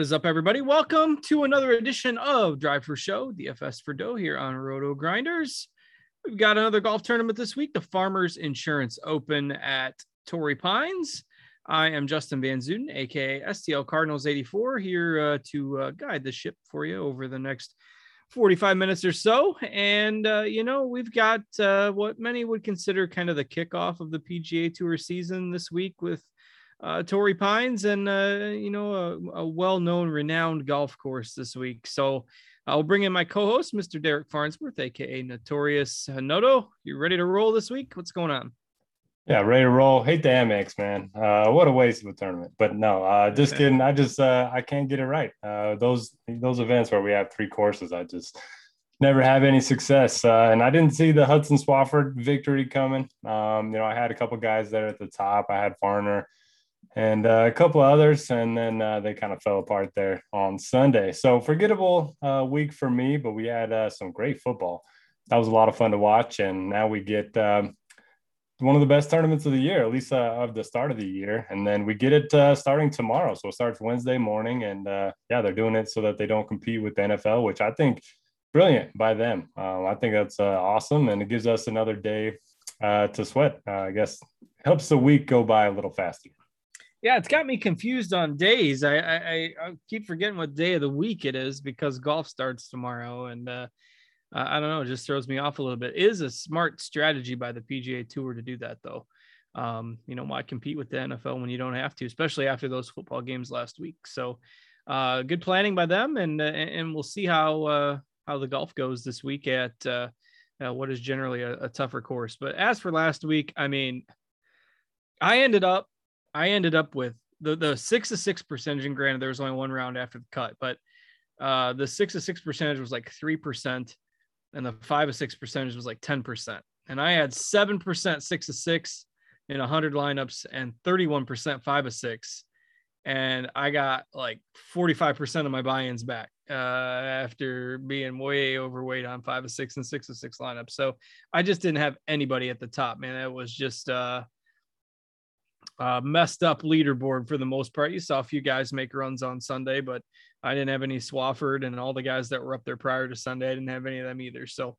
What is up, everybody? Welcome to another edition of Drive for Show, DFS for Dough here on Roto Grinders. We've got another golf tournament this week, the Farmers Insurance Open at Torrey Pines. I am Justin Van Zuiden, aka STL Cardinals 84, here uh, to uh, guide the ship for you over the next 45 minutes or so. And, uh, you know, we've got uh, what many would consider kind of the kickoff of the PGA Tour season this week with uh, Torrey Pines and, uh, you know, a, a well known, renowned golf course this week. So I'll bring in my co host, Mr. Derek Farnsworth, aka Notorious Noto. You ready to roll this week? What's going on? Yeah, ready to roll. Hate the Amex, man. Uh, what a waste of a tournament. But no, uh, just kidding. I just uh, I can't get it right. Uh, those those events where we have three courses, I just never have any success. Uh, and I didn't see the Hudson Swafford victory coming. Um, you know, I had a couple guys there at the top. I had Varner and uh, a couple others, and then uh, they kind of fell apart there on Sunday. So forgettable uh, week for me, but we had uh, some great football. That was a lot of fun to watch, and now we get um, one of the best tournaments of the year, at least uh, of the start of the year, and then we get it uh, starting tomorrow. So it starts Wednesday morning, and yeah, they're doing it so that they don't compete with the NFL, which I think brilliant by them. Um, I think that's awesome, and it gives us another day to sweat. I guess helps the week go by a little faster. Yeah, it's got me confused on days. I, I, I keep forgetting what day of the week it is because golf starts tomorrow, and uh, I don't know, it just throws me off a little bit. It is a smart strategy by the PGA Tour to do that, though. Um, you know, why compete with the NFL when you don't have to, especially after those football games last week? So, uh, good planning by them, and uh, and we'll see how uh, how the golf goes this week at uh, uh, what is generally a, a tougher course. But as for last week, I mean, I ended up I ended up with the the six to six percentage. And granted, there was only one round after the cut, but uh, the six to six percentage was like three percent, and the five to six percentage was like ten percent. And I had seven percent six to six in hundred lineups and thirty one percent five to six, and I got like forty five percent of my buy-ins back uh, after being way overweight on five to six and six to six lineups. So I just didn't have anybody at the top, man. It was just uh uh, messed up leaderboard for the most part. You saw a few guys make runs on Sunday, but I didn't have any Swafford and all the guys that were up there prior to Sunday. I didn't have any of them either. So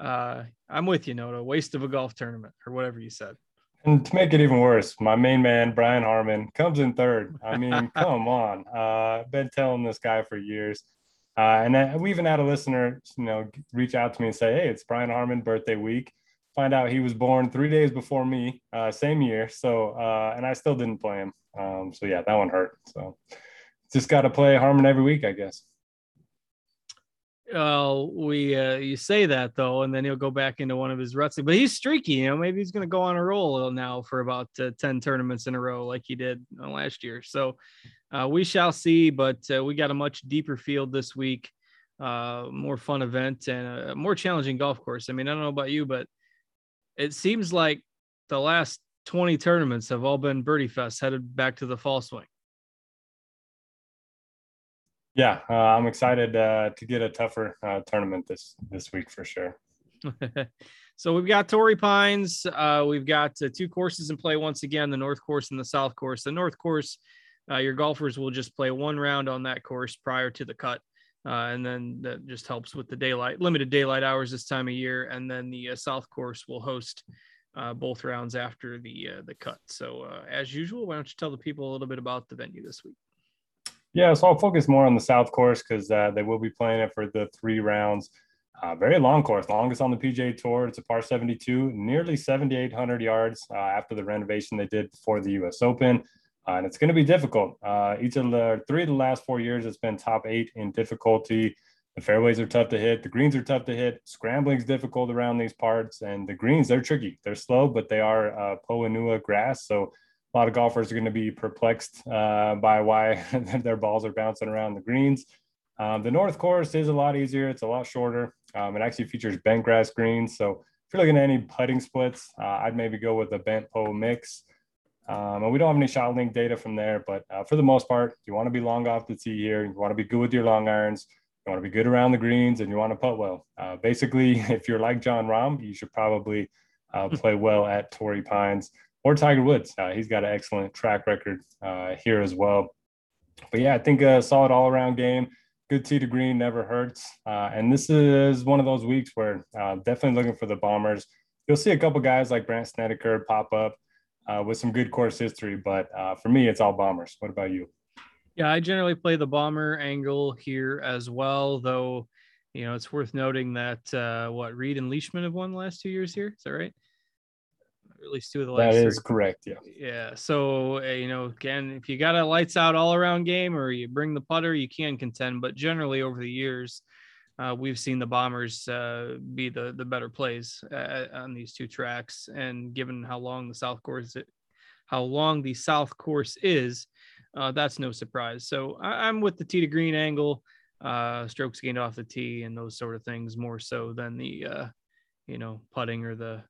uh, I'm with you, Noto. Waste of a golf tournament or whatever you said. And to make it even worse, my main man Brian Harman comes in third. I mean, come on. Uh, I've been telling this guy for years. Uh, and we even had a listener, you know, reach out to me and say, "Hey, it's Brian Harman birthday week." Find out he was born three days before me, uh, same year. So, uh, and I still didn't play him. Um, so yeah, that one hurt. So just got to play Harman every week, I guess. Well, we uh, you say that though, and then he'll go back into one of his ruts. But he's streaky, you know. Maybe he's going to go on a roll now for about uh, ten tournaments in a row, like he did uh, last year. So uh, we shall see. But uh, we got a much deeper field this week, uh, more fun event, and a more challenging golf course. I mean, I don't know about you, but it seems like the last 20 tournaments have all been birdie fest headed back to the fall swing. Yeah uh, i'm excited uh, to get a tougher uh, tournament this this week for sure. So we've got torrey pines uh, we've got uh, two courses in play once again the north course and the south course. The north course uh, your golfers will just play one round on that course prior to the cut uh, and then that just helps with the daylight, limited daylight hours this time of year. And then the uh, South Course will host uh, both rounds after the uh, the cut. So uh, as usual, why don't you tell the people a little bit about the venue this week? Yeah, so I'll focus more on the South Course because uh, they will be playing it for the three rounds. very long course, longest on the PGA Tour. It's a par 72, nearly 7,800 yards after the renovation they did for the U.S. Open. Uh, and it's going to be difficult. Uh, each of the three of the last four years, it's been top eight in difficulty. The fairways are tough to hit. The greens are tough to hit. Scrambling's difficult around these parts, and the greens they're tricky. They're slow, but they are uh, grass, so a lot of golfers are going to be perplexed uh, by why their balls are bouncing around the greens. Um, the North Course is a lot easier. It's a lot shorter. Um, it actually features bent grass greens. So if you're looking at any putting splits, uh, I'd maybe go with a bent Poa mix. Um, and we don't have any shot link data from there, but uh, for the most part, you want to be long off the tee here. You want to be good with your long irons. You want to be good around the greens, and you want to putt well. Uh, basically, if you're like Jon Rahm, you should probably uh, play well at Torrey Pines or Tiger Woods. Uh, he's got an excellent track record uh, here as well. but yeah, I think a solid all around game. Good tee to green never hurts. Uh, and this is one of those weeks where uh, definitely looking for the Bombers. You'll see a couple guys like Brandt Snedeker pop up uh, with some good course history, but uh, for me, it's all Bombers. What about you? Yeah, I generally play the Bomber angle here as well, though. You know, it's worth noting that uh, what Reed and Leishman have won the last two years here. Is that right? at least two of the last. That is three. correct. Yeah. Yeah. So uh, you know, again, if you got a lights out all around game, or you bring the putter, you can contend. But generally, over the years, uh, we've seen the Bombers uh, be the the better plays uh, on these two tracks. And given how long the South Course, how long the South Course is, uh, that's no surprise. So I, am with the tee to green angle, uh, strokes gained off the tee, and those sort of things more so than the you know putting or the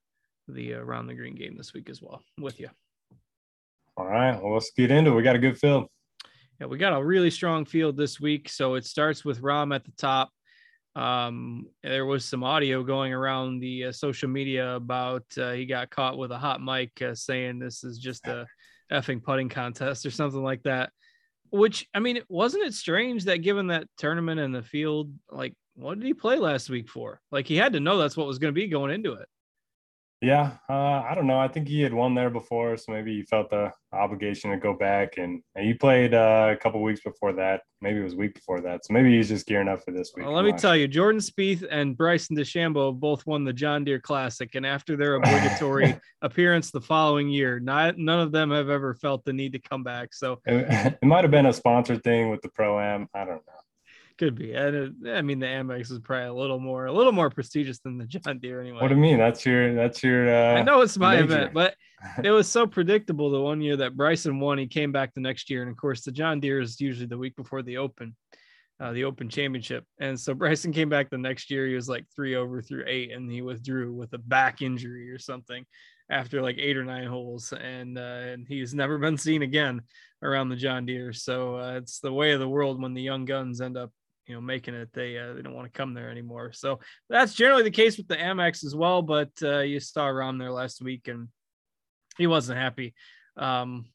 the around the green game this week as well. I'm with you. All right, well, let's get into it. We got a good field. Yeah, we got a really strong field this week. So it starts with Rahm at the top. Um, there was some audio going around the uh, social media about uh, he got caught with a hot mic uh, saying this is just a effing putting contest or something like that. Which I mean, wasn't it strange that given that tournament and the field, like what did he play last week for? Like he had to know that's what was going to be going into it. Yeah, uh, I don't know. I think he had won there before, so maybe he felt the obligation to go back. And, and he played uh, a couple weeks before that. Maybe it was week before that. So maybe he's just gearing up for this week. Well, let me tell you, Jordan Spieth and Bryson DeChambeau both won the John Deere Classic, and after their obligatory appearance the following year, not none of them have ever felt the need to come back. So it, it might have been a sponsored thing with the pro am. I don't know. Could be. And it, I mean, the Amex is probably a little more, a little more prestigious than the John Deere anyway. What do you mean? That's your, that's your. Uh, I know it's my major. event, but it was so predictable. The one year that Bryson won, he came back the next year, and of course, the John Deere is usually the week before the Open, uh, the Open Championship. And so Bryson came back the next year. He was like three over through eight, and he withdrew with a back injury or something after like eight or nine holes, and uh, and he's never been seen again around the John Deere. So uh, it's the way of the world when the young guns end up you know making it they uh, they don't want to come there anymore. So that's generally the case with the amex as well but uh, you saw Rahm there last week and he wasn't happy. Um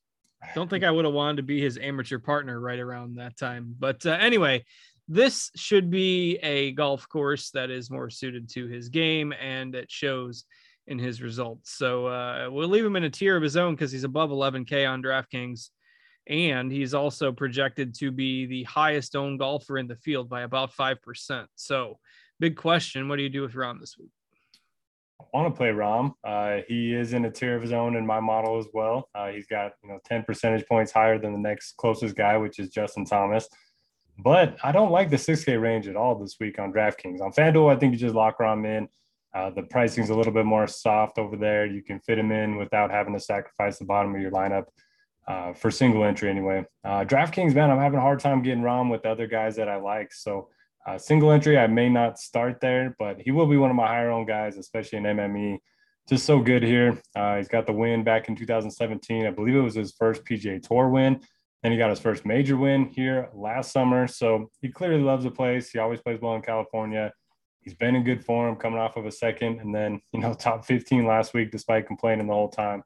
don't think i would have wanted to be his amateur partner right around that time. But uh, anyway this should be a golf course that is more suited to his game and it shows in his results. So uh, we'll leave him in a tier of his own because he's above 11k on draftkings and he's also projected to be the highest owned golfer in the field by about 5%. So, big question what do you do with Rahm this week? I want to play Rahm. Uh, he is in a tier of his own in my model as well. Uh, he's got you know 10 percentage points higher than the next closest guy, which is Justin Thomas. But I don't like the 6K range at all this week on DraftKings. On FanDuel, I think you just lock Rahm in. Uh, the pricing's a little bit more soft over there. You can fit him in without having to sacrifice the bottom of your lineup uh, for single entry anyway. Uh, DraftKings, man, I'm having a hard time getting Rahm with other guys that I like. So uh, single entry, I may not start there, but he will be one of my higher own guys, especially in MME. Just so good here. Uh, he's got the win back in 2017. I believe it was his first PGA Tour win. Then he got his first major win here last summer. So he clearly loves the place. He always plays well in California. He's been in good form coming off of a second and then, you know, top 15 last week despite complaining the whole time.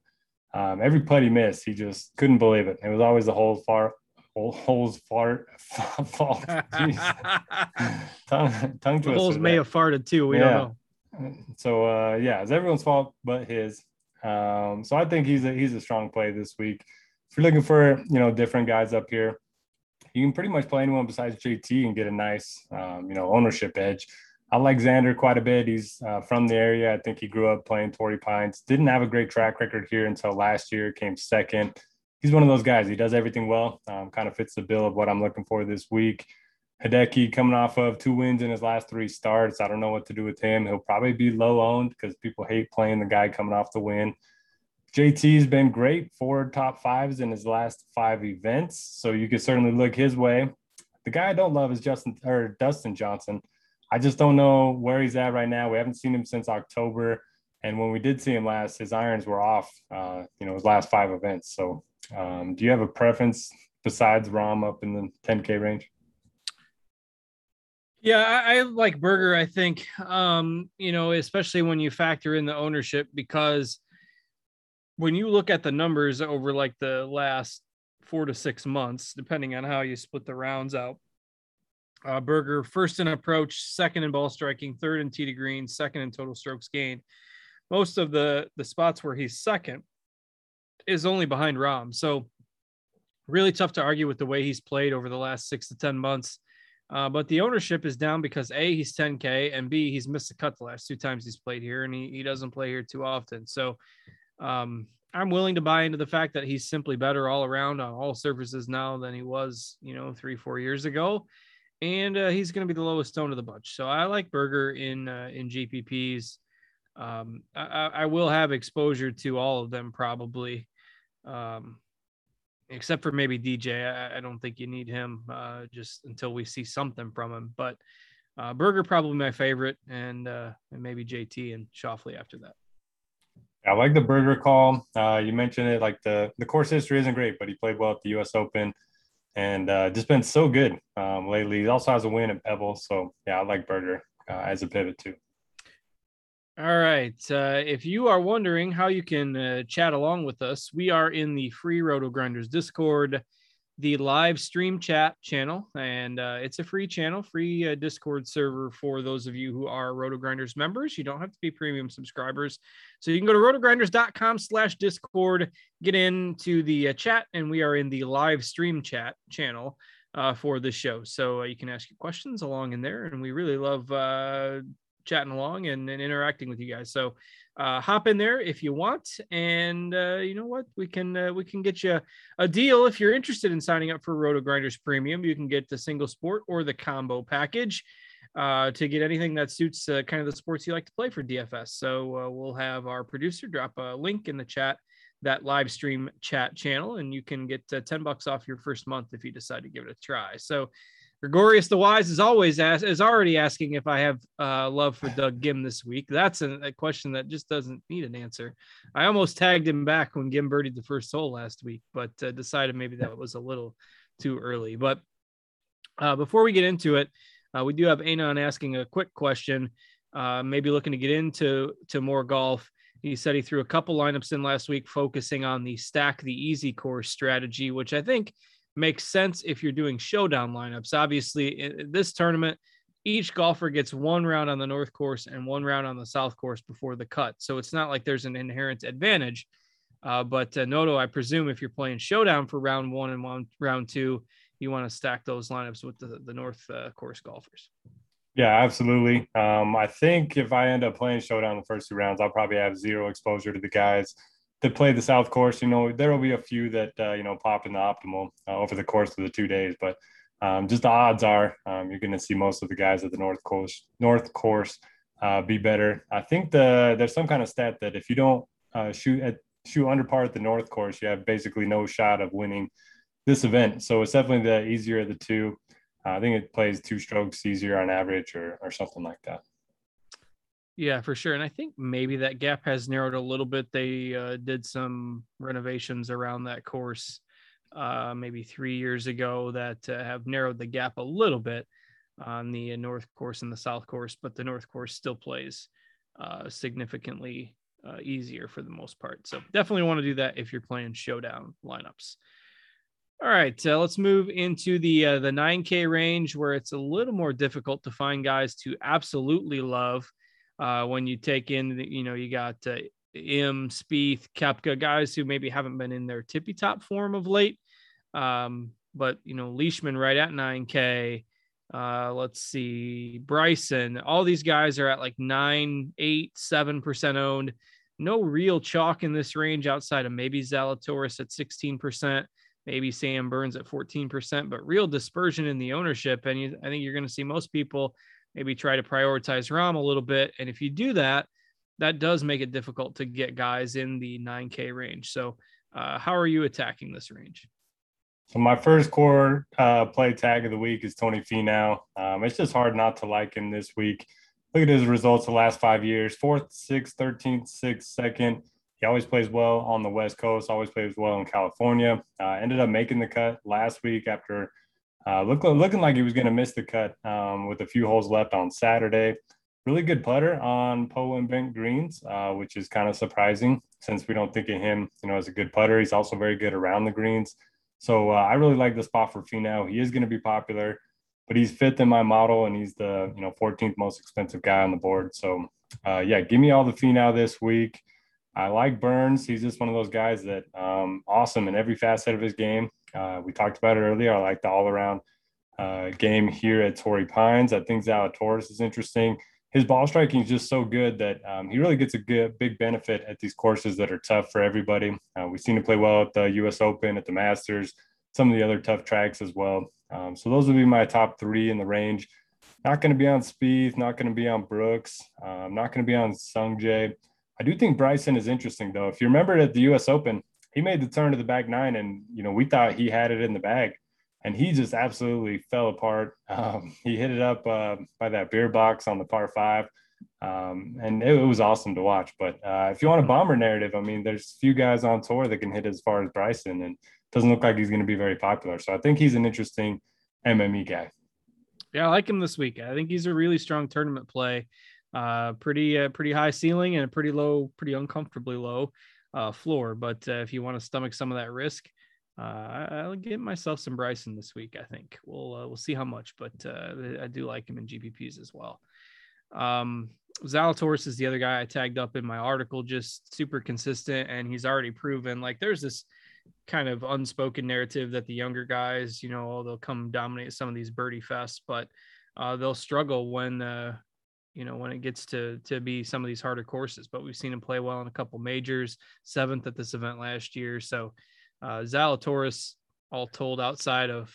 Um, every putt he missed, he just couldn't believe it. It was always the holes far, holes fart, fault. tongue, tongue the holes may have farted too. We yeah. don't know. So uh, yeah, it's everyone's fault but his. Um, so I think he's a he's a strong play this week. If you're looking for you know different guys up here, you can pretty much play anyone besides JT and get a nice um, you know ownership edge. I like Xander quite a bit. He's uh, from the area. I think he grew up playing Torrey Pines. Didn't have a great track record here until last year. Came second. He's one of those guys. He does everything well. Um, kind of fits the bill of what I'm looking for this week. Hideki coming off of two wins in his last three starts. I don't know what to do with him. He'll probably be low owned because people hate playing the guy coming off the win. JT's been great, four top fives in his last five events. So you could certainly look his way. The guy I don't love is Justin or Dustin Johnson. I just don't know where he's at right now. We haven't seen him since October, and when we did see him last, his irons were off. Uh, you know, his last five events. So, um, do you have a preference besides Rahm up in the 10K range? Yeah, I, I like Berger. I think, um, you know, especially when you factor in the ownership, because when you look at the numbers over like the last four to six months, depending on how you split the rounds out. Uh, Berger first in approach, second in ball striking, third in tee to green, second in total strokes gained. Most of the the spots where he's second is only behind Rahm. So really tough to argue with the way he's played over the last six to ten months. Uh, but the ownership is down because a he's 10k and b he's missed a cut the last two times he's played here and he, he doesn't play here too often. So um, I'm willing to buy into the fact that he's simply better all around on all surfaces now than he was, you know, three four years ago, and uh, he's going to be the lowest stone of the bunch. So I like Berger in uh, in GPPs. Um, I, I, will have exposure to all of them probably, um, except for maybe DJ. I, I, don't think you need him uh, just until we see something from him. But uh, Berger probably my favorite, and uh, and maybe JT and Schauffele after that. I like the Berger call. Uh, you mentioned it, like the the course history isn't great, but he played well at the U.S. Open, and uh, just been so good um, lately. He also has a win at Pebble, so yeah, I like Berger uh, as a pivot too. All right. Uh, if you are wondering how you can uh, chat along with us, we are in the free Roto Grinders Discord the live stream chat channel, and uh, it's a free channel, free uh, Discord server for those of you who are Roto Grinders members. You don't have to be premium subscribers, so you can go to rotogrinders.com/slash Discord, get into the uh, chat, and we are in the live stream chat channel uh, for the show. So uh, you can ask your questions along in there, and we really love uh, chatting along and, and interacting with you guys. So uh, hop in there if you want, and uh, you know what, we can uh, we can get you a deal if you're interested in signing up for Roto Grinders Premium. You can get the single sport or the combo package uh, to get anything that suits uh, kind of the sports you like to play for DFS. So uh, we'll have our producer drop a link in the chat that live stream chat channel, and you can get ten bucks off your first month if you decide to give it a try. So Gregorius the Wise is always asked is already asking if I have uh, love for Doug Ghim this week. That's a, a, question that just doesn't need an answer. I almost tagged him back when Ghim birdied the first hole last week, but uh, decided maybe that was a little too early. But uh, before we get into it, uh, we do have Anon asking a quick question. Uh, maybe looking to get into to more golf. He said he threw a couple lineups in last week, focusing on the stack the easy course strategy, which I think makes sense if you're doing showdown lineups. Obviously, in this tournament, each golfer gets one round on the north course and one round on the south course before the cut. So it's not like there's an inherent advantage. Uh, but uh, Noto, I presume if you're playing showdown for round one and one round two, you want to stack those lineups with the, the north uh, course golfers. Yeah, absolutely. Um, I think if I end up playing showdown the first two rounds, I'll probably have zero exposure to the guys to play the South Course, you know, there will be a few that uh, you know pop in the optimal uh, over the course of the two days, but um, just the odds are um, you're going to see most of the guys at the North Course North Course uh, be better. I think the there's some kind of stat that if you don't uh, shoot at shoot under par at the North Course, you have basically no shot of winning this event. So it's definitely the easier of the two. I think it plays two strokes easier on average, or or something like that. Yeah, for sure. And I think maybe that gap has narrowed a little bit. They uh, did some renovations around that course uh, maybe three years ago that uh, have narrowed the gap a little bit on the north course and the south course, but the north course still plays uh, significantly uh, easier for the most part. So definitely want to do that if you're playing showdown lineups. All right, uh, let's move into the the 9K range where it's a little more difficult to find guys to absolutely love uh, when you take in, you know, you got uh, Im, Spieth, Koepka, guys who maybe haven't been in their tippy top form of late. Um, but you know, Leishman right at 9K. Uh, let's see, Bryson. All these guys are at like nine, eight, seven percent owned. No real chalk in this range outside of maybe Zalatoris at 16%, maybe Sam Burns at 14%, but real dispersion in the ownership. And you, I think you're going to see most people maybe try to prioritize Rahm a little bit. And if you do that, that does make it difficult to get guys in the 9K range. So, uh, how are you attacking this range? So my first core uh, play tag of the week is Tony Finau. Um, it's just hard not to like him this week. Look at his results the last five years: fourth, sixth, thirteenth, sixth, second. He always plays well on the West Coast. Always plays well in California. Uh, ended up making the cut last week after uh, look, looking like he was going to miss the cut um, with a few holes left on Saturday. Really good putter on Poa and bent greens, uh, which is kind of surprising since we don't think of him, you know, as a good putter. He's also very good around the greens. So uh, I really like the spot for Finau. He is going to be popular, but he's fifth in my model, and he's the you know 14th most expensive guy on the board. So uh, yeah, give me all the Finau this week. I like Burns. He's just one of those guys that um, awesome in every facet of his game. Uh, we talked about it earlier. I like the all around uh, game here at Torrey Pines. I think Zalatoris is interesting. His ball striking is just so good that um, he really gets a good big benefit at these courses that are tough for everybody. Uh, we've seen him play well at the U.S. Open, at the Masters, some of the other tough tracks as well. Um, so those would be my top three in the range. Not going to be on Spieth, not going to be on Brooks, um, not going to be on Sungjae. I do think Bryson is interesting though. If you remember at the U.S. Open, he made the turn to the back nine, and you know we thought he had it in the bag, and he just absolutely fell apart. Um, he hit it up uh, by that beer box on the par five, um, and it, it, was awesome to watch. But uh, if you want a bomber narrative, I mean, there's few guys on tour that can hit as far as Bryson, and doesn't look like he's going to be very popular. So I think he's an interesting MME guy. Yeah, I like him this week. I think he's a really strong tournament play uh, pretty uh, pretty high ceiling and a pretty low, pretty uncomfortably low uh, floor. But uh, if you want to stomach some of that risk, uh, I'll get myself some Bryson this week. I think we'll uh, we'll see how much, but uh, I do like him in GPPs as well. Um, Zalatoris is the other guy I tagged up in my article, just super consistent, and he's already proven. Like there's this kind of unspoken narrative that the younger guys, you know, they'll come dominate some of these birdie fests, but uh, they'll struggle when uh, you know, when it gets to to be some of these harder courses. But we've seen him play well in a couple majors, seventh at this event last year. So uh, Zalatoris, all told, outside of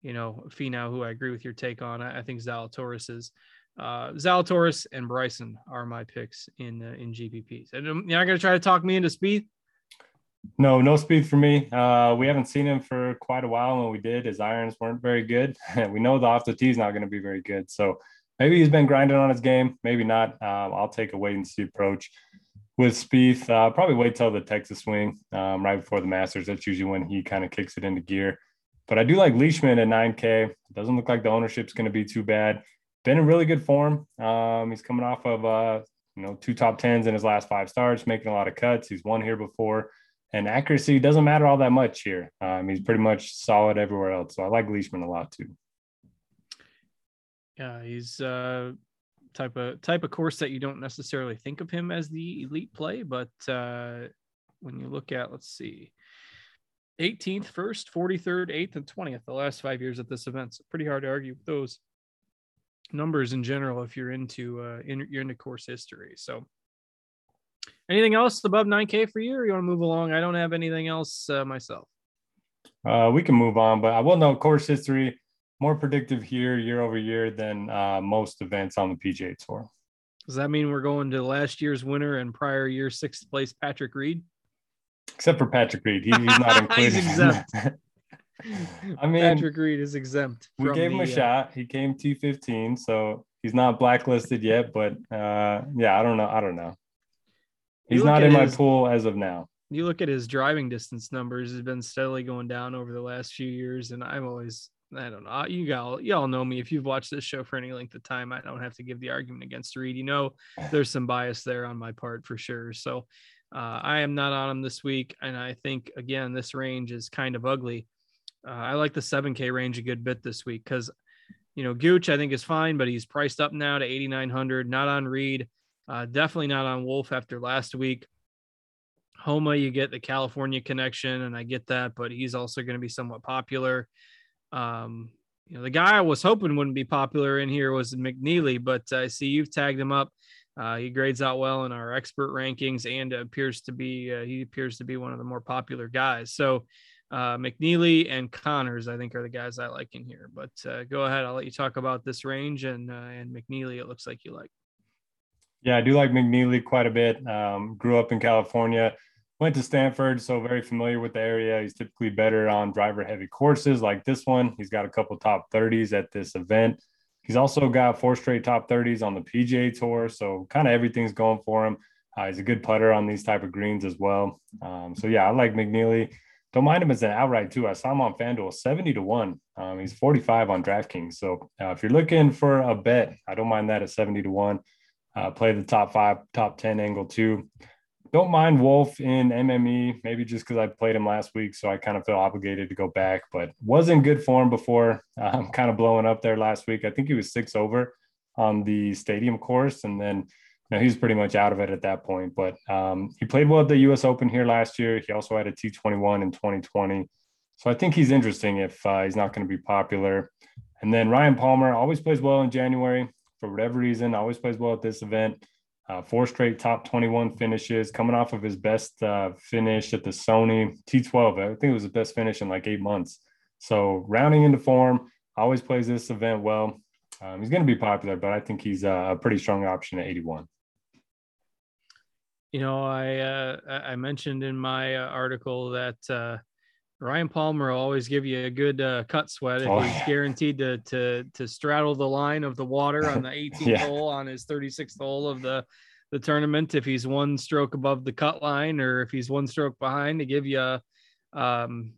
you know Finau, who I agree with your take on, I, I think Zalatoris is. Uh, Zalatoris and Bryson are my picks in uh, in GPPs. And you're not going to try to talk me into Spieth. No, no Spieth for me. Uh, we haven't seen him for quite a while. When we did, his irons weren't very good. we know the off the tee is not going to be very good. So maybe he's been grinding on his game, maybe not. Um, I'll take a wait and see approach with Spieth. Uh, probably wait till the Texas swing um, right before the Masters. That's usually when he kind of kicks it into gear. But I do like Leishman at 9K. Doesn't look like the ownership's going to be too bad. Been in really good form. Um, he's coming off of uh, you know two top tens in his last five starts, making a lot of cuts. He's won here before, and accuracy doesn't matter all that much here. Um, he's pretty much solid everywhere else. So I like Leishman a lot too. Yeah, he's uh type of type of course that you don't necessarily think of him as the elite play, but uh when you look at let's see 18th, first, 43rd, 8th, and 20th, the last five years at this event. So pretty hard to argue with those numbers in general if you're into uh in, you're into course history. So anything else above 9k for you or you want to move along? I don't have anything else uh, myself. Uh, we can move on, but I will note course history more predictive here year over year than uh, most events on the PGA Tour. Does that mean we're going to last year's winner and prior year sixth place Patrick Reed? Except for Patrick Reed, he, he's not included. he's exempt. I mean, Patrick Reed is exempt. We gave him a uh, shot. He came T15, so he's not blacklisted yet. But uh, yeah, I don't know. I don't know. He's not in his, my pool as of now. You look at his driving distance numbers; has been steadily going down over the last few years, and I'm always I don't know. You all you all know me. If you've watched this show for any length of time, I don't have to give the argument against Reed. You know, there's some bias there on my part for sure. So uh, I am not on him this week, and I think again this range is kind of ugly. Uh, I like the 7K range a good bit this week because you know Gooch I think is fine, but he's priced up now to 8,900. Not on Reed, uh, definitely not on Wolff after last week. Homa, you get the California connection, and I get that, but he's also going to be somewhat popular. Um, you know, the guy I was hoping wouldn't be popular in here was McNealy, but I see you've tagged him up. Uh, he grades out well in our expert rankings and appears to be uh, he appears to be one of the more popular guys. So uh, McNealy and Conners, I think, are the guys I like in here. But uh, go ahead, I'll let you talk about this range and uh, and McNealy. It looks like you like. Yeah, I do like McNealy quite a bit. Um, grew up in California went to Stanford, so very familiar with the area. He's typically better on driver heavy courses like this one. He's got a couple top 30s at this event. He's also got four straight top 30s on the PGA Tour, so kind of everything's going for him. Uh, he's a good putter on these type of greens as well. Um, so yeah, I like McNealy. Don't mind him as an outright too. I saw him on FanDuel 70 to 1. Um, he's 45 on DraftKings. So uh, if you're looking for a bet, I don't mind that at 70 to 1. Uh, play the top five, top 10 angle too don't mind Wolff in MME, maybe just because I played him last week, so I kind of feel obligated to go back. But was in good form before, um, kind of blowing up there last week. I think he was six over on the stadium course, and then you know, he was pretty much out of it at that point. But um, he played well at the U.S. Open here last year. He also had a T21 in 2020, so I think he's interesting if uh, he's not going to be popular. And then Ryan Palmer always plays well in January for whatever reason. Always plays well at this event uh, four straight top 21 finishes, coming off of his best uh, finish at the Sony T12. I think it was the best finish in like eight months. So rounding into form, always plays this event well. Um, he's going to be popular, but I think he's a pretty strong option at 81. You know, I uh, I mentioned in my uh, article that uh, Ryan Palmer will always give you a good uh, cut sweat if oh, he's guaranteed to to to straddle the line of the water on the 18th yeah. hole on his 36th hole of the the tournament. If he's one stroke above the cut line or if he's one stroke behind to give you a um,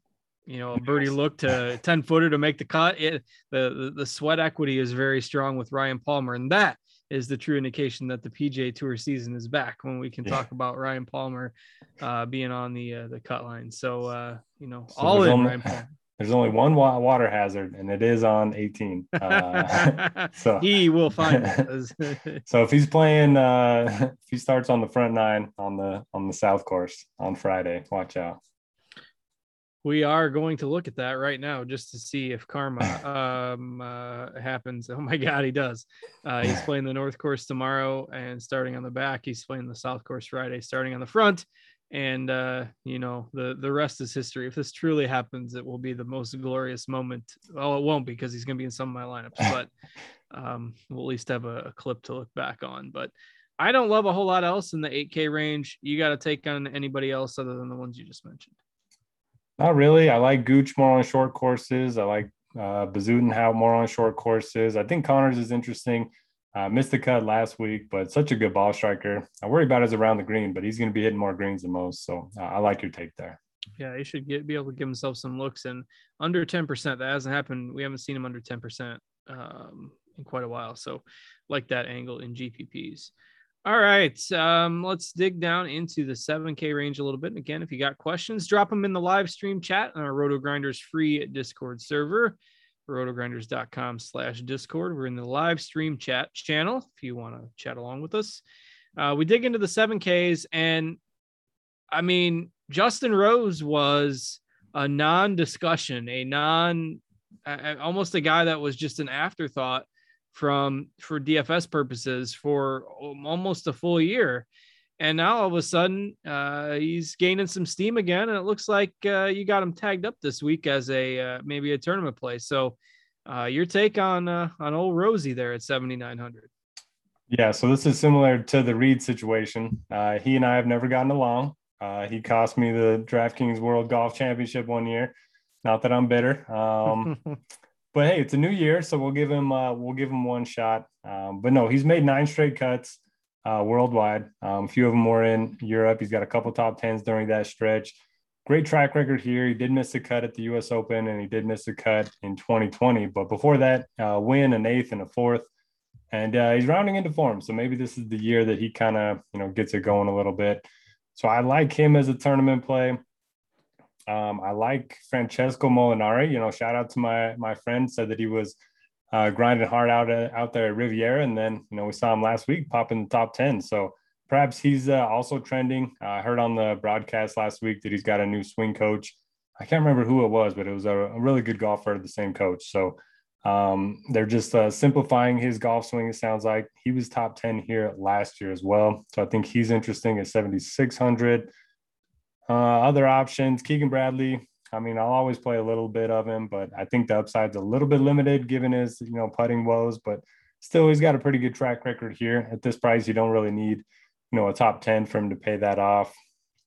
you know a birdie look to 10 footer to make the cut. It the, the the sweat equity is very strong with Ryan Palmer, and that is the true indication that the PGA Tour season is back when we can yeah. talk about Ryan Palmer uh, being on the uh, the cut line. So uh, you know, so all in only, Ryan Palmer. There's only one water hazard, and it is on 18. Uh, so he will find it. so if he's playing, uh, if he starts on the front nine on the on the South Course on Friday, watch out we are going to look at that right now just to see if karma um, uh, happens. Oh my God, he does. Uh, he's playing the North Course tomorrow and starting on the back. He's playing the South Course Friday, starting on the front. And uh, you know the the rest is history. If this truly happens, it will be the most glorious moment. Well, it won't because he's going to be in some of my lineups, but um, we'll at least have a, a clip to look back on. But I don't love a whole lot else in the 8K range. You got to take on anybody else other than the ones you just mentioned. Not really. I like Gooch more on short courses. I like uh, Bezuidenhout more on short courses. I think Conners is interesting. Uh, missed the cut last week, but such a good ball striker. I worry about his around the green, but he's going to be hitting more greens than most. So uh, I like your take there. Yeah, he should get be able to give himself some looks and under 10%. That hasn't happened. We haven't seen him under 10% um, in quite a while. So like that angle in GPPs. All right. Um, let's dig down into the 7K range a little bit. Again, if you got questions, drop them in the live stream chat on our Roto Grinders free Discord server, rotogrinders.com slash Discord. We're in the live stream chat channel if you want to chat along with us. Uh, we dig into the 7Ks, and I mean, Justin Rose was a non discussion, a non almost a guy that was just an afterthought from for DFS purposes for almost a full year. And now all of a sudden, uh, he's gaining some steam again, and it looks like uh, you got him tagged up this week as a uh, maybe a tournament play. So, uh, your take on uh, on old Rosie there at seventy nine hundred? Yeah, so this is similar to the Reed situation. Uh, he and I have never gotten along. Uh he cost me the DraftKings World Golf Championship one year. Not that I'm bitter. Um, but hey, it's a new year, so we'll give him uh, we'll give him one shot. Um, but no, he's made nine straight cuts uh, worldwide. Um, a few of them were in Europe. He's got a couple top tens during that stretch. Great track record here. He did miss a cut at the U.S. Open, and he did miss a cut in 2020. But before that, uh, win an eighth and a fourth, and uh, he's rounding into form. So maybe this is the year that he kind of you know gets it going a little bit. So I like him as a tournament play. Um, I like Francesco Molinari. You know, shout out to my my friend said that he was uh, grinding hard out uh, out there at Riviera, and then you know we saw him last week pop in the top ten. So perhaps he's uh, also trending. Uh, I heard on the broadcast last week that he's got a new swing coach. I can't remember who it was, but it was a, a really good golfer, the same coach. So um, they're just uh, simplifying his golf swing. It sounds like he was top 10 here last year as well. So I think he's interesting at 7,600. Uh, other options, Keegan Bradley. I mean, I'll always play a little bit of him, but I think the upside's a little bit limited given his, you know, putting woes. But still, he's got a pretty good track record here. At this price, you don't really need, you know, a top 10 for him to pay that off.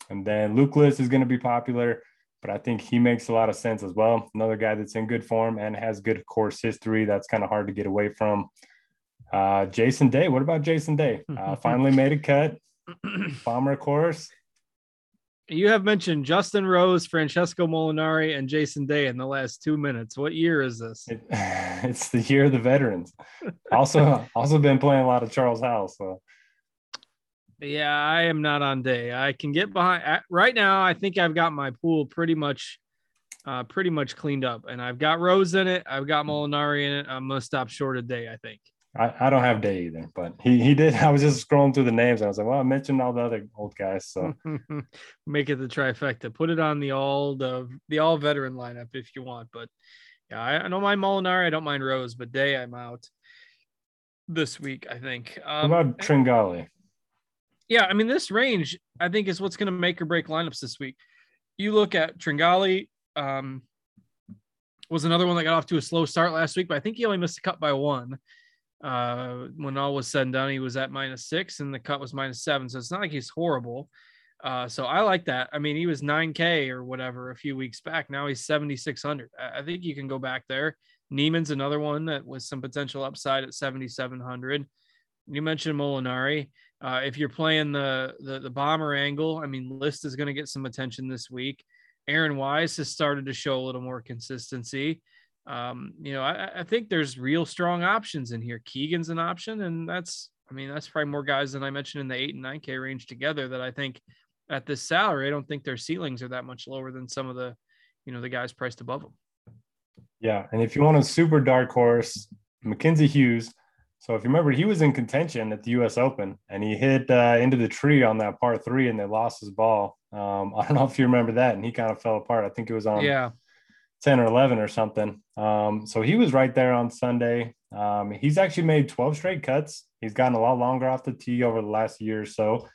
And then Luke List is going to be popular, but I think he makes a lot of sense as well. Another guy that's in good form and has good course history. That's kind of hard to get away from. Uh, Jason Day. What about Jason Day? Uh, finally made a cut. Bomber course you have mentioned Justin Rose, Francesco Molinari, and Jason Day in the last two minutes. What year is this? It, it's the year of the veterans. also, also been playing a lot of Charles Howell. So, Yeah, I am not on day. I can get behind right now. I think I've got my pool pretty much, uh, pretty much cleaned up, and I've got Rose in it. I've got Molinari in it. I'm gonna stop short of day. I think. I, I don't have day either, but he he did. I was just scrolling through the names. And I was like, well, I mentioned all the other old guys, so make it the trifecta. Put it on the all the the all veteran lineup if you want. But yeah, I, I don't mind Molinari. I don't mind Rose, but day I'm out this week. I think. Um, what about Tringale? Yeah, I mean this range I think is what's going to make or break lineups this week. You look at Tringale. Um, was another one that got off to a slow start last week, but I think he only missed a cut by one. Uh, when all was said and done, he was at minus six and the cut was minus seven. So it's not like he's horrible. Uh, so I like that. I mean, he was 9K or whatever a few weeks back. Now he's 7,600. I, think you can go back there. Niemann's another one that was some potential upside at 7,700. You mentioned Molinari. Uh, if you're playing the, the, the bomber angle, I mean, List is going to get some attention this week. Aaron Wise has started to show a little more consistency um, you know, I, I, think there's real strong options in here. Keegan's an option, and that's, I mean, that's probably more guys than I mentioned in the eight and nine K range together that I think at this salary, I don't think their ceilings are that much lower than some of the, you know, the guys priced above them. Yeah. And if you want a super dark horse, Mackenzie Hughes. So if you remember, he was in contention at the US Open and he hit uh, into the tree on that par three and they lost his ball. Um, I don't know if you remember that. And he kind of fell apart. I think it was on yeah 10 or 11 or something. Um, so he was right there on Sunday. Um, he's actually made 12 straight cuts. He's gotten a lot longer off the tee over the last year or so.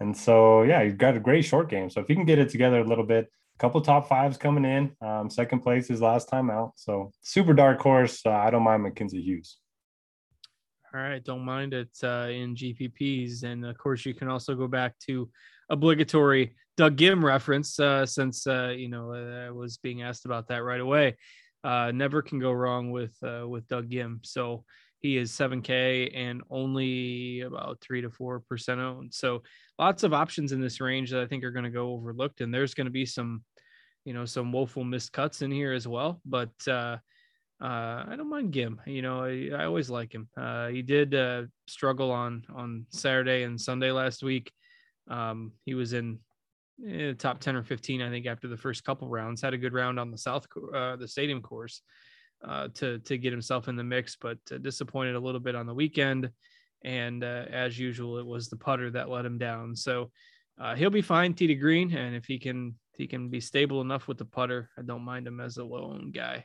And so, yeah, he's got a great short game. So if he can get it together a little bit, a couple top fives coming in. Um, second place his last time out. So super dark horse. Uh, I don't mind Mackenzie Hughes. All right, don't mind it uh, in GPPs, and of course you can also go back to obligatory Doug Ghim reference uh, since uh, you know I was being asked about that right away. Uh, never can go wrong with uh, with Doug Ghim. So he is 7K and only about three to four percent owned. So lots of options in this range that I think are going to go overlooked, and there's going to be some, you know, some woeful missed cuts in here as well. But uh, uh, I don't mind Ghim. You know, I, I always like him. Uh, he did uh, struggle on on Saturday and Sunday last week. Um, he was in eh, top 10 or 15, I think, after the first couple rounds. Had a good round on the South, uh, the stadium course uh, to, to get himself in the mix, but uh, disappointed a little bit on the weekend. And uh, as usual, it was the putter that let him down. So uh, he'll be fine, tee to green. And if he can, he can be stable enough with the putter, I don't mind him as a lone guy.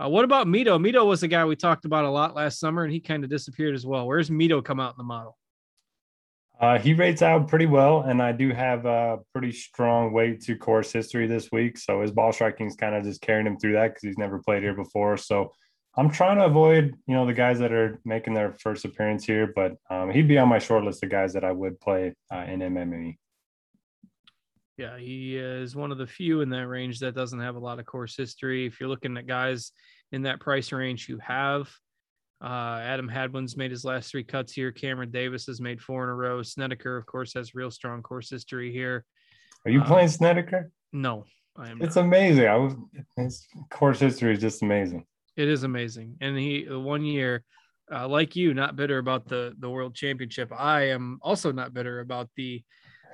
Uh, what about Mito? Mito was a guy we talked about a lot last summer, and he kind of disappeared as well. Where's Mito come out in the model? Uh, he rates out pretty well, and I do have a pretty strong weight to course history this week. So his ball striking is kind of just carrying him through that because he's never played here before. So I'm trying to avoid, you know, the guys that are making their first appearance here, but um, he'd be on my short list of guys that I would play uh, in MME. Yeah, he is one of the few in that range that doesn't have a lot of course history. If you're looking at guys in that price range who have uh, Adam Hadwin's made his last three cuts here. Cameron Davis has made four in a row. Snedeker, of course, has real strong course history here. Are you uh, playing Snedeker? No, I am. It's not. amazing. I was his course history is just amazing. It is amazing, and he one year, uh, like you, not bitter about the the World Championship. I am also not bitter about the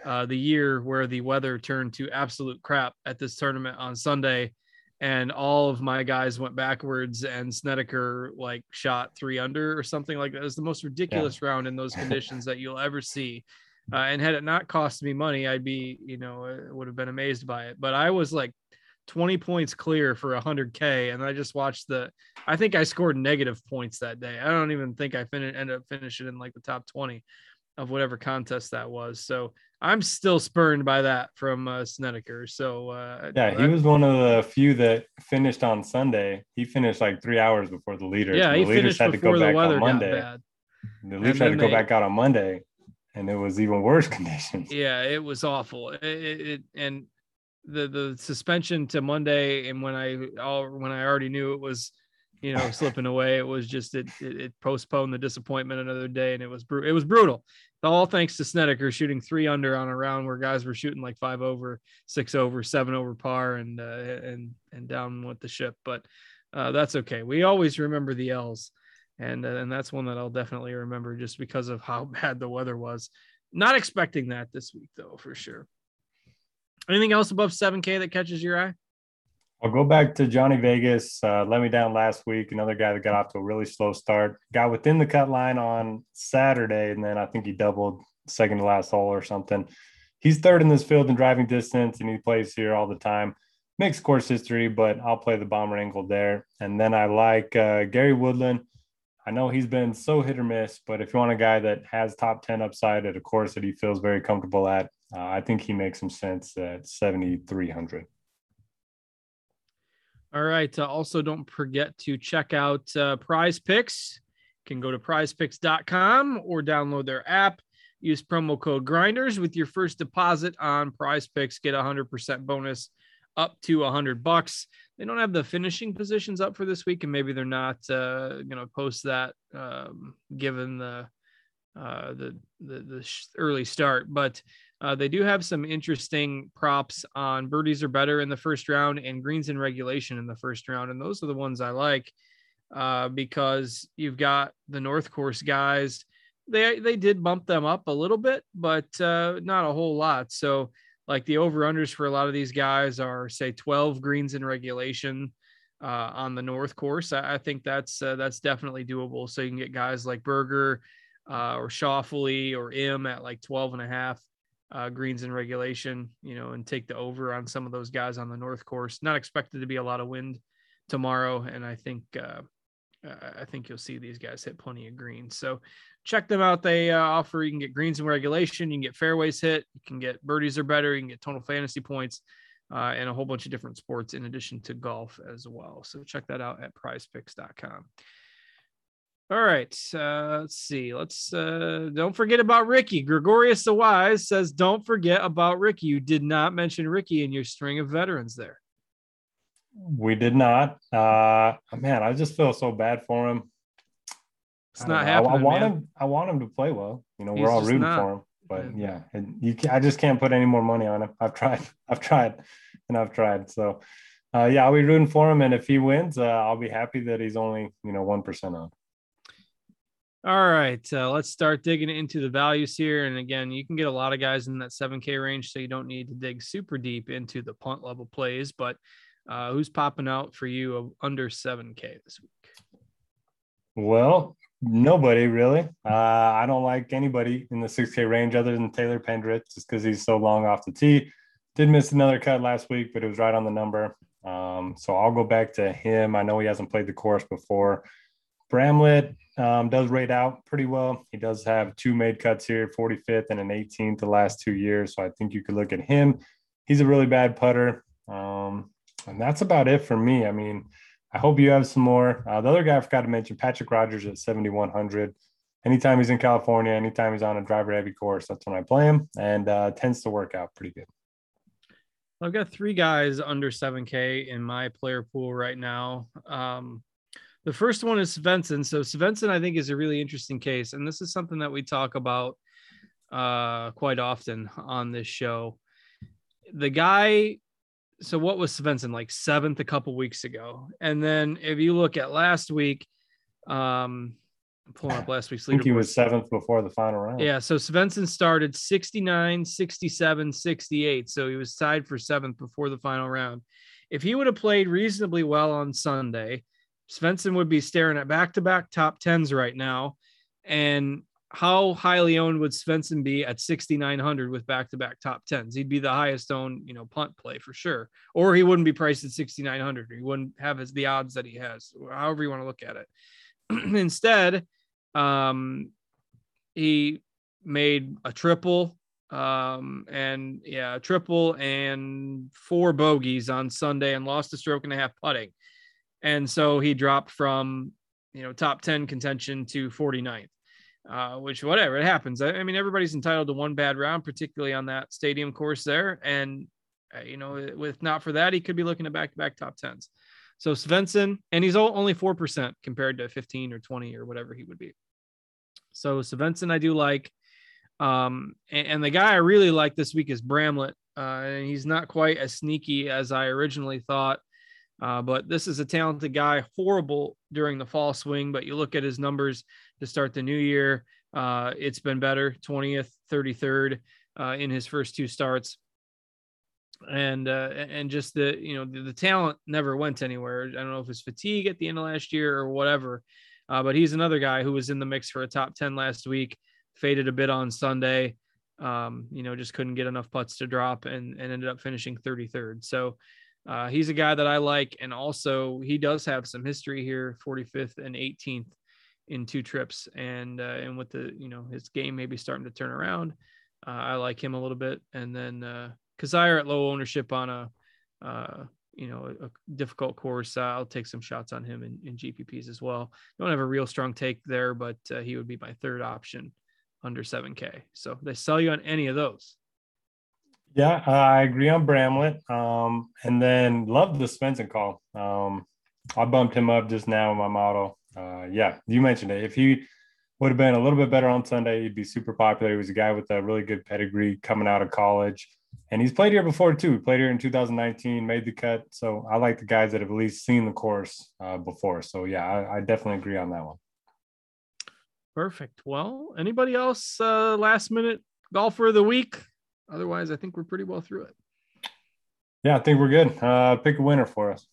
uh, the year where the weather turned to absolute crap at this tournament on Sunday and all of my guys went backwards and Snedeker like shot three under or something like that. It was the most ridiculous yeah. round in those conditions that you'll ever see. Uh, and had it not cost me money, I'd be, you know, uh, would have been amazed by it. But I was like 20 points clear for 100K. And I just watched the, I think I scored negative points that day. I don't even think I fin- ended up finishing in like the top 20 of whatever contest that was. So I'm still spurned by that from uh, Snedeker. So uh, yeah, he was one of the few that finished on Sunday. He finished like three hours before the leaders. Yeah, the he leaders had to go back on Monday. The leaders had to go they, back out on Monday, and it was even worse conditions. Yeah, it was awful. It, it, and the the suspension to Monday, and when I all when I already knew it was you know, slipping away. It was just it, it, it postponed the disappointment another day, and it was br- it was brutal. All thanks to Snedeker shooting three under on a round where guys were shooting like five over, six over, seven over par, and uh, and and down with the ship. But uh, that's okay. We always remember the L's, and uh, and that's one that I'll definitely remember just because of how bad the weather was. Not expecting that this week, though, for sure. Anything else above 7K that catches your eye? I'll go back to Johnny Vegas. Uh, let me down last week. Another guy that got off to a really slow start. Got within the cut line on Saturday, and then I think he doubled second to last hole or something. He's third in this field in driving distance, and he plays here all the time. Mixed course history, but I'll play the bomber angle there. And then I like uh, Gary Woodland. I know he's been so hit or miss, but if you want a guy that has top 10 upside at a course that he feels very comfortable at, uh, I think he makes some sense at 7,300. All right. Uh, also, don't forget to check out uh, Prize Picks. You can go to prizepicks.com or download their app. Use promo code Grinders with your first deposit on Prize Picks. Get a hundred percent bonus up to a hundred bucks. They don't have the finishing positions up for this week, and maybe they're not uh, going to post that um, given the uh, the the, the early start. But uh, they do have some interesting props on birdies are better in the first round and greens in regulation in the first round. And those are the ones I like uh, because you've got the North Course guys. They, they did bump them up a little bit, but uh, not a whole lot. So, like the over unders for a lot of these guys are, say, 12 greens in regulation uh, on the North Course. I, I think that's uh, that's definitely doable. So, you can get guys like Berger uh, or Schauffele or M at like 12 and a half uh, greens in regulation, you know, and take the over on some of those guys on the north course. Not expected to be a lot of wind tomorrow, and I think uh, I think you'll see these guys hit plenty of greens. So check them out. They uh, offer you can get greens in regulation, you can get fairways hit, you can get birdies are better, you can get total fantasy points. Uh, and a whole bunch of different sports in addition to golf as well. So check that out at prizepicks.com. All right. Uh, let's see. Let's uh, don't forget about Ricky. Gregorius the Wise says, "Don't forget about Ricky. You did not mention Ricky in your string of veterans there." We did not. Uh, man, I just feel so bad for him. It's not happening. I, I want man. him. I want him to play well. You know, He's we're all rooting not. for him. But yeah, and you. I just can't put any more money on him. I've tried. I've tried, and I've tried. So, uh, yeah, I'll be rooting for him. And if he wins, uh, I'll be happy that he's only you know one percent on. All right, uh, let's start digging into the values here. And again, you can get a lot of guys in that 7K range, so you don't need to dig super deep into the punt level plays. But uh, who's popping out for you under 7K this week? Well, nobody really. Uh, I don't like anybody in the 6K range other than Taylor Pendrith, just because he's so long off the tee. Did miss another cut last week, but it was right on the number. Um, so I'll go back to him. I know he hasn't played the course before. Bramlett um, does rate out pretty well. He does have two made cuts here, 45th and an 18th the last two years. So I think you could look at him. He's a really bad putter. Um, and that's about it for me. I mean, I hope you have some more. Uh, the other guy I forgot to mention, Patrick Rodgers at 7,100. Anytime he's in California, anytime he's on a driver heavy course, that's when I play him and uh, tends to work out pretty good. I've got three guys under 7K in my player pool right now. Um, the first one is Svensson. So Svensson, I think, is a really interesting case, and this is something that we talk about uh, quite often on this show. The guy. So what was Svensson like seventh a couple weeks ago, and then if you look at last week, um, I'm pulling up last week's I think he was seventh before the final round. Yeah, so Svensson started 69, 67, 68. So he was tied for seventh before the final round. If he would have played reasonably well on Sunday, Svensson would be staring at back to back top tens right now. And how highly owned would Svensson be at 6,900 with back to back top tens? He'd be the highest owned, you know, punt play for sure. Or he wouldn't be priced at 6,900. He wouldn't have his, the odds that he has, however you want to look at it. Instead, um, he made a triple um and yeah a triple and four bogeys on sunday and lost a stroke and a half putting and so he dropped from you know top 10 contention to 49th uh which whatever it happens. I, I mean everybody's entitled to one bad round particularly on that stadium course there. And uh, you know with not for that he could be looking at back-to-back top 10s so svensson and he's only 4% compared to 15 or 20 or whatever he would be. So svensson i do like. Um, and, and the guy I really like this week is Bramlett. Uh, and he's not quite as sneaky as I originally thought. Uh, but this is a talented guy, horrible during the fall swing. But you look at his numbers to start the new year, uh, it's been better 20th, 33rd uh, in his first two starts. And uh, and just the you know the, the, talent never went anywhere. I don't know if it's fatigue at the end of last year or whatever, uh, but he's another guy who was in the mix for a top ten last week. Faded a bit on Sunday, um, you know, just couldn't get enough putts to drop and, and ended up finishing 33rd. So uh, he's a guy that I like, and also he does have some history here, 45th and 18th in two trips, and uh, and with the you know his game maybe starting to turn around, uh, I like him a little bit. And then uh, Kizzire at low ownership on a uh, you know a, difficult course, uh, I'll take some shots on him in, in GPPs as well. Don't have a real strong take there, but uh, he would be my third option under 7K. So they sell you on any of those. Yeah, uh, I agree on Bramlett. Um, and then love the Svensson call. Um, I bumped him up just now in my model. Uh, yeah, you mentioned it. If he would have been a little bit better on Sunday, he'd be super popular. He was a guy with a really good pedigree coming out of college. And he's played here before too. He played here in 2019, made the cut. So I like the guys that have at least seen the course uh, before. So yeah, I, I, definitely agree on that one. Perfect. Well, anybody else uh, last minute golfer of the week? Otherwise, I think we're pretty well through it. Yeah, I think we're good. Uh, pick a winner for us.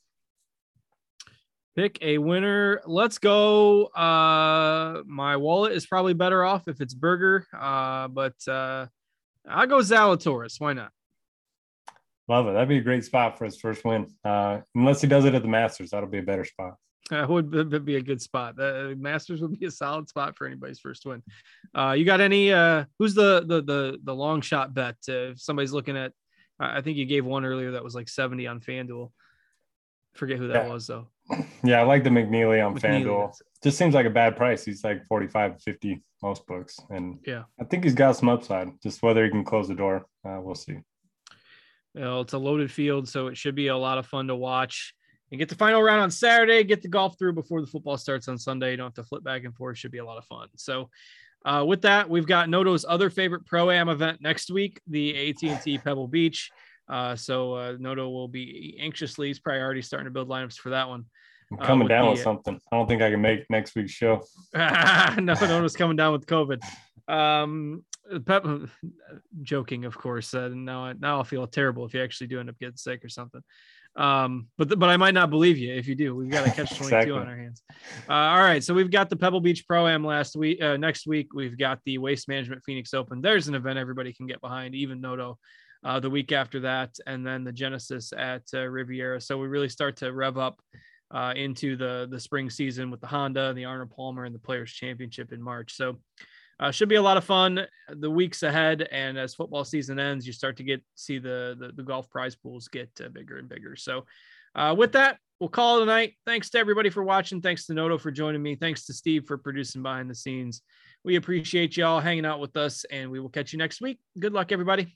Pick a winner. Let's go. Uh, my wallet is probably better off if it's Berger, uh, but uh, I'll go Zalatoris. Why not? Love it. That'd be a great spot for his first win. Uh, unless he does it at the Masters, that'll be a better spot. That would be a good spot. The Masters would be a solid spot for anybody's first win. Uh, you got any? Uh, who's the the the the long shot bet? Uh, if somebody's looking at, I think you gave one earlier that was like seventy on FanDuel. Forget who that yeah. was though. Yeah, I like the McNealy on McNealy, FanDuel. Just seems like a bad price. He's like 45 50 most books. And yeah, I think he's got some upside. Just whether he can close the door, uh, we'll see. Well, it's a loaded field, so it should be a lot of fun to watch and get the final round on Saturday, get the golf through before the football starts on Sunday. You don't have to flip back and forth. Should be a lot of fun. So, uh, with that, we've got Noto's other favorite pro am event next week, the AT&T Pebble Beach. Uh, so uh, Noto will be anxiously, he's probably already starting to build lineups for that one. I'm uh, coming down the, with something. I don't think I can make next week's show. no, Noto's coming down with COVID. Um, Pep, joking, of course. Uh, now, now I'll feel terrible if you actually do end up getting sick or something. Um, but but I might not believe you if you do. We've got a catch twenty two exactly. on our hands. Uh, all right, so we've got the Pebble Beach Pro Am last week. Uh, next week we've got the Waste Management Phoenix Open. There's an event everybody can get behind, even Noto. Uh, the week after that, and then the Genesis at uh, Riviera. So we really start to rev up uh, into the the spring season with the Honda, the Arnold Palmer, and the Players Championship in March. So uh, should be a lot of fun. The weeks ahead and as football season ends you start to get see the the, the golf prize pools get uh, bigger and bigger. So uh, with that we'll call it a night. Thanks to everybody for watching. Thanks to noto for joining me. Thanks to steve for producing behind the scenes. We appreciate y'all hanging out with us and we will catch you next week. Good luck everybody